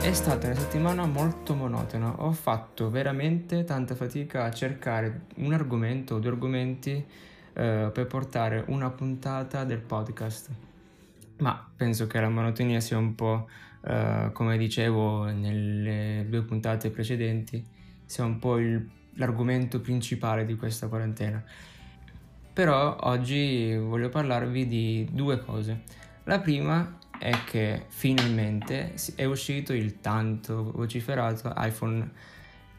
È stata una settimana molto monotona, ho fatto veramente tanta fatica a cercare un argomento o due argomenti eh, per portare una puntata del podcast. Ma penso che la monotonia sia un po', eh, come dicevo nelle due puntate precedenti, sia un po' il, l'argomento principale di questa quarantena. Però oggi voglio parlarvi di due cose. La prima è che finalmente è uscito il tanto vociferato iPhone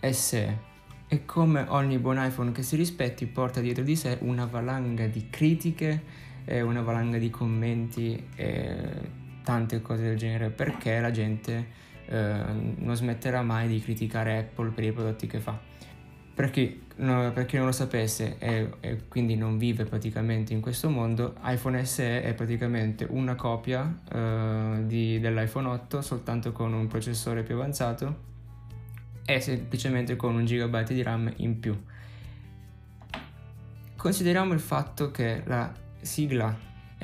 SE e come ogni buon iPhone che si rispetti porta dietro di sé una valanga di critiche una valanga di commenti e tante cose del genere perché la gente eh, non smetterà mai di criticare Apple per i prodotti che fa. Per chi, no, per chi non lo sapesse e, quindi non vive praticamente in questo mondo, iPhone SE è praticamente una copia uh, di, dell'iPhone 8 soltanto con un processore più avanzato e semplicemente con un gigabyte di RAM in più. Consideriamo il fatto che la sigla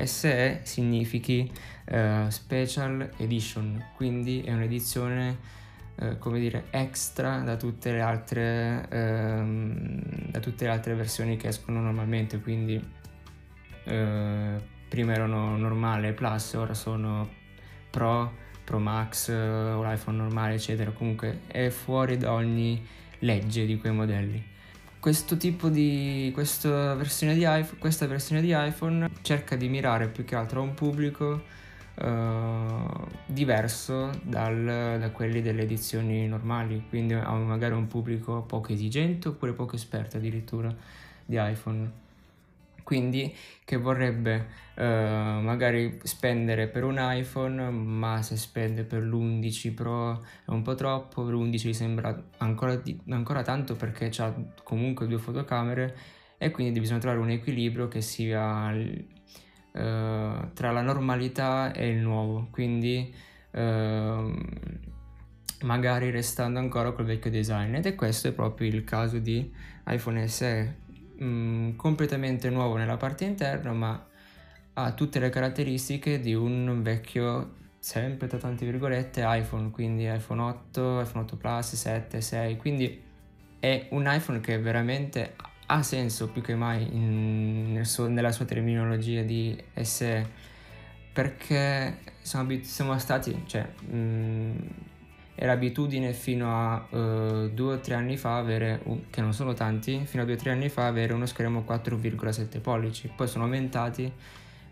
SE significhi uh, Special Edition, quindi è un'edizione eh, come dire, extra da tutte, le altre, ehm, da tutte le altre versioni che escono normalmente, quindi eh, prima erano normale Plus, ora sono Pro, Pro Max, eh, o l'iPhone normale, eccetera, comunque è fuori da ogni legge di quei modelli. Questo tipo di questa versione di iPhone, questa versione di iPhone cerca di mirare più che altro a un pubblico Uh, diverso dal, da quelli delle edizioni normali, quindi ha magari un pubblico poco esigente oppure poco esperto addirittura di iPhone. Quindi che vorrebbe uh, magari spendere per un iPhone, ma se spende per l'11 Pro è un po' troppo, l'11 gli sembra ancora, di, ancora tanto perché ha comunque due fotocamere e quindi bisogna trovare un equilibrio che sia eh, tra la normalità e il nuovo, quindi uh, magari restando ancora col vecchio design. Ed è questo è proprio il caso di iPhone SE, mm, completamente nuovo nella parte interna ma ha tutte le caratteristiche di un vecchio sempre tra tante virgolette iPhone, quindi iPhone 8, iPhone 8 Plus, 7, 6, quindi è un iPhone che veramente ha senso più che mai in, nel suo, nella sua terminologia di SE perché siamo, siamo stati, cioè, mh, era abitudine fino a uh, due o tre anni fa avere, uh, che non sono tanti, fino a due o tre anni fa avere uno schermo 4,7 pollici, poi sono aumentati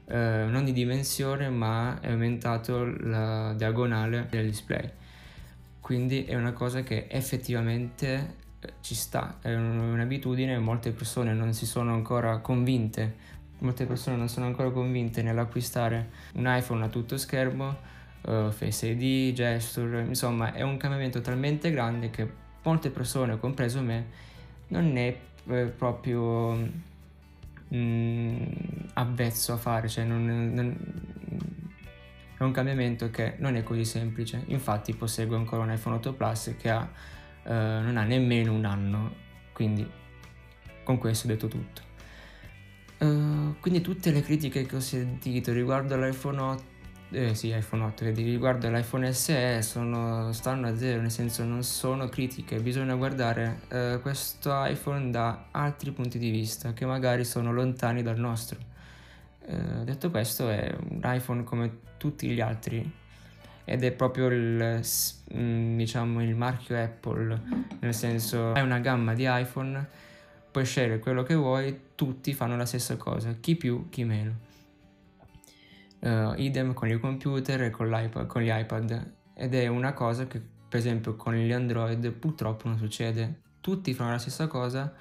uh, non di dimensione ma è aumentato la diagonale del display. Quindi è una cosa che effettivamente ci sta, è un'abitudine, molte persone non si sono ancora convinte, molte persone non sono ancora convinte nell'acquistare un iPhone a tutto schermo, uh, Face ID, Gesture, insomma è un cambiamento talmente grande che molte persone, compreso me, non è eh, proprio mm, avvezzo a fare, cioè non, non, è un cambiamento che non è così semplice. Infatti posseggo ancora un iPhone 8 Plus che ha eh, non ha nemmeno un anno, quindi con questo ho detto tutto. Uh, quindi tutte le critiche che ho sentito riguardo l'iPhone 8, eh, sì, iPhone 8, riguardo l'iPhone SE sono, stanno a zero, nel senso non sono critiche, bisogna guardare uh, questo iPhone da altri punti di vista che magari sono lontani dal nostro. Uh, detto questo è un iPhone come tutti gli altri ed è proprio il, mm, diciamo, il marchio Apple, nel senso hai una gamma di iPhone, puoi scegliere quello che vuoi, tutti fanno la stessa cosa, chi più, chi meno. Uh, idem con i computer e con, con gli iPad ed è una cosa che per esempio con gli Android purtroppo non succede. Tutti fanno la stessa cosa,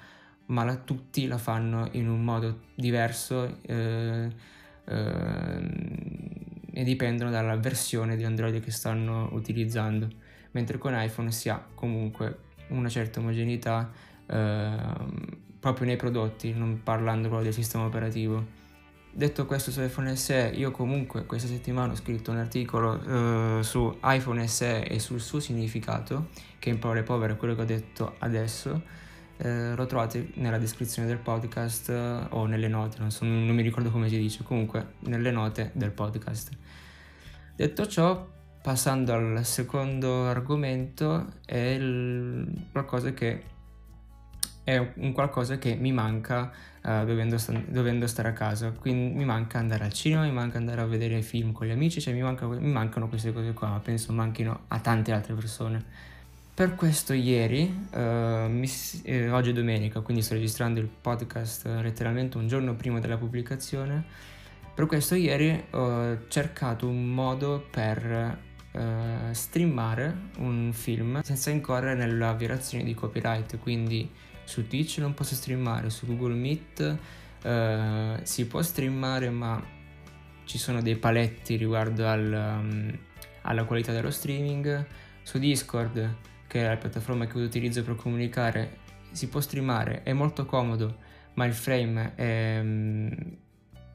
ma la, tutti la fanno in un modo diverso. Eh, eh, e dipendono dalla versione di Android che stanno utilizzando, mentre con iPhone si ha comunque una certa omogeneità eh, proprio nei prodotti, non parlando proprio del sistema operativo. Detto questo su iPhone SE, io comunque questa settimana ho scritto un articolo eh, su iPhone SE e sul suo significato, che in parole povere è quello che ho detto adesso. Eh, lo trovate nella descrizione del podcast eh, o nelle note, non, so, non mi ricordo come si dice, comunque nelle note del podcast. Detto ciò, passando al secondo argomento, è il, qualcosa che è un qualcosa che mi manca uh, dovendo, sta- dovendo, stare a casa. Quindi mi manca andare al cinema, mi manca andare a vedere film con gli amici, cioè mi, manca, mi mancano queste cose qua, ma penso manchino a tante altre persone. Per questo ieri, uh, mi, eh, oggi è domenica, quindi sto registrando il podcast letteralmente un giorno prima della pubblicazione. Per questo ieri ho cercato un modo per uh, streamare un film senza incorrere nella violazione di copyright, quindi su Twitch non posso streamare, su Google Meet uh, si può streamare ma ci sono dei paletti riguardo al, um, alla qualità dello streaming, su Discord che è la piattaforma che utilizzo per comunicare si può streamare, è molto comodo ma il frame è um,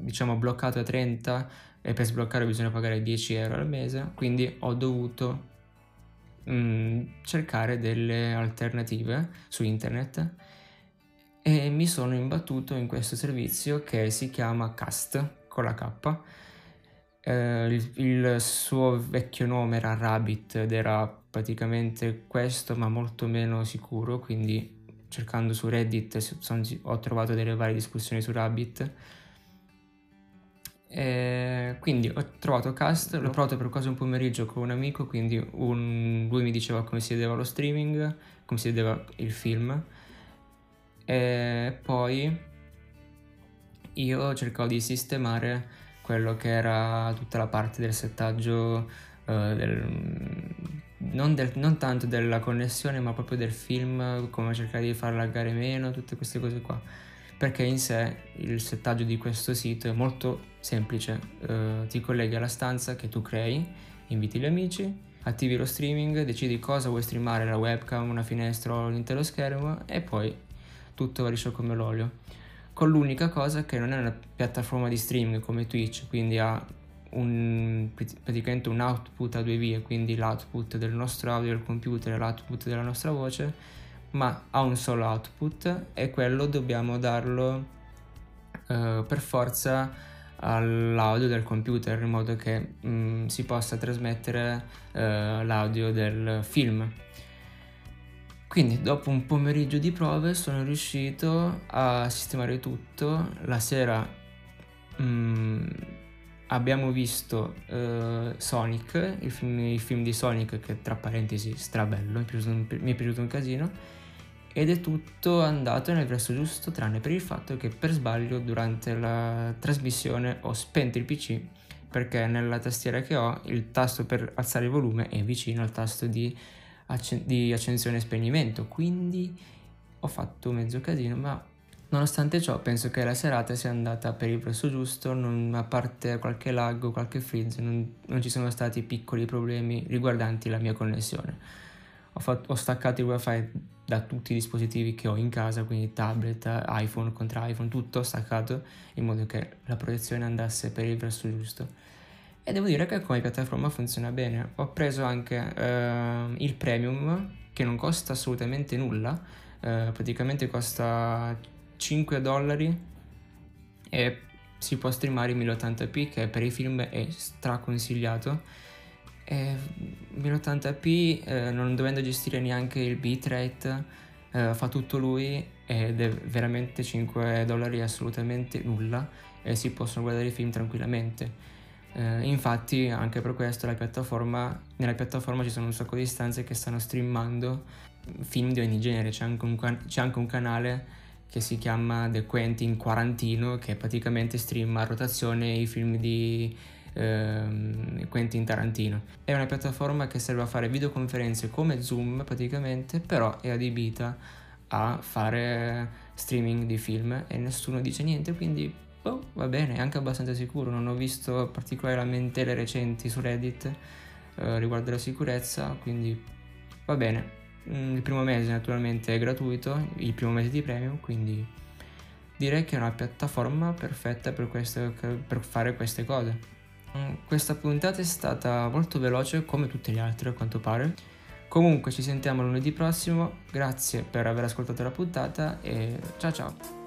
diciamo bloccato a 30 e per sbloccare bisogna pagare 10 euro al mese quindi ho dovuto mm, cercare delle alternative su internet e mi sono imbattuto in questo servizio che si chiama Cast con la K. Eh, il, il, suo vecchio nome era Rabbit ed era praticamente questo ma molto meno sicuro quindi cercando su Reddit ho trovato delle varie discussioni su Rabbit e quindi ho trovato Cast, l'ho provato per quasi un pomeriggio con un amico, quindi un, lui mi diceva come si vedeva lo streaming, come si vedeva il film. E poi io cercavo di sistemare quello che era tutta la parte del settaggio, uh, del, non, del, non, tanto della connessione, ma proprio del film, come cercare di far laggare meno, tutte queste cose qua perché in sé il settaggio di questo sito è molto semplice, uh, ti colleghi alla stanza che tu crei, inviti gli amici, attivi lo streaming, decidi cosa vuoi streamare, la webcam, una finestra o l'intero schermo e poi tutto va liscio come l'olio. Con l'unica cosa che non è una piattaforma di streaming come Twitch, quindi ha un, praticamente un output a due vie, quindi l'output del nostro audio del computer e l'output della nostra voce, ma ha un solo output e quello dobbiamo darlo uh, per forza all'audio del computer in modo che um, si possa trasmettere uh, l'audio del film. Quindi dopo un pomeriggio di prove sono riuscito a sistemare tutto. La sera um, abbiamo visto uh, Sonic, il film, il film, di Sonic che tra parentesi strabello, mi è piaciuto mi è piaciuto un casino ed è tutto andato nel verso giusto tranne per il fatto che per sbaglio durante la trasmissione ho spento il PC perché nella tastiera che ho il tasto per alzare il volume è vicino al tasto di, accen- di accensione e spegnimento. Quindi ho fatto mezzo casino ma nonostante ciò penso che la serata sia andata per il verso giusto non, a parte qualche lag o qualche freeze non, non ci sono stati piccoli problemi riguardanti la mia connessione. Ho, fatto, ho staccato il wifi da tutti i dispositivi che ho in casa, quindi tablet, iPhone, contro iPhone, tutto staccato in modo che la protezione andasse per il verso giusto. E devo dire che come piattaforma funziona bene. Ho preso anche uh, il premium che non costa assolutamente nulla, uh, praticamente costa 5 dollari e si può streamare in 1080p che per i film è straconsigliato e 1080p eh, non dovendo gestire neanche il bitrate eh, fa tutto lui ed è veramente 5 dollari assolutamente nulla e si possono guardare i film tranquillamente. Eh, infatti anche per questo piattaforma, nella piattaforma ci sono un sacco di stanze che stanno streamando film di ogni genere. C'è anche un, c'è anche un canale che si chiama The Quentin Quarantino che praticamente streama a rotazione i film di ehm, Quentin Tarantino. È una piattaforma che serve a fare videoconferenze come Zoom praticamente, però è adibita a fare streaming di film e nessuno dice niente, quindi oh, va bene, è anche abbastanza sicuro. Non ho visto particolari lamentele recenti su Reddit eh, riguardo la sicurezza, quindi va bene. Mm, il primo mese naturalmente è gratuito, il primo mese di premium, quindi direi che è una piattaforma perfetta per, queste, per fare queste cose. Mm, questa puntata è stata molto veloce come tutte le altre a quanto pare. Comunque ci sentiamo lunedì prossimo, grazie per aver ascoltato la puntata e ciao ciao!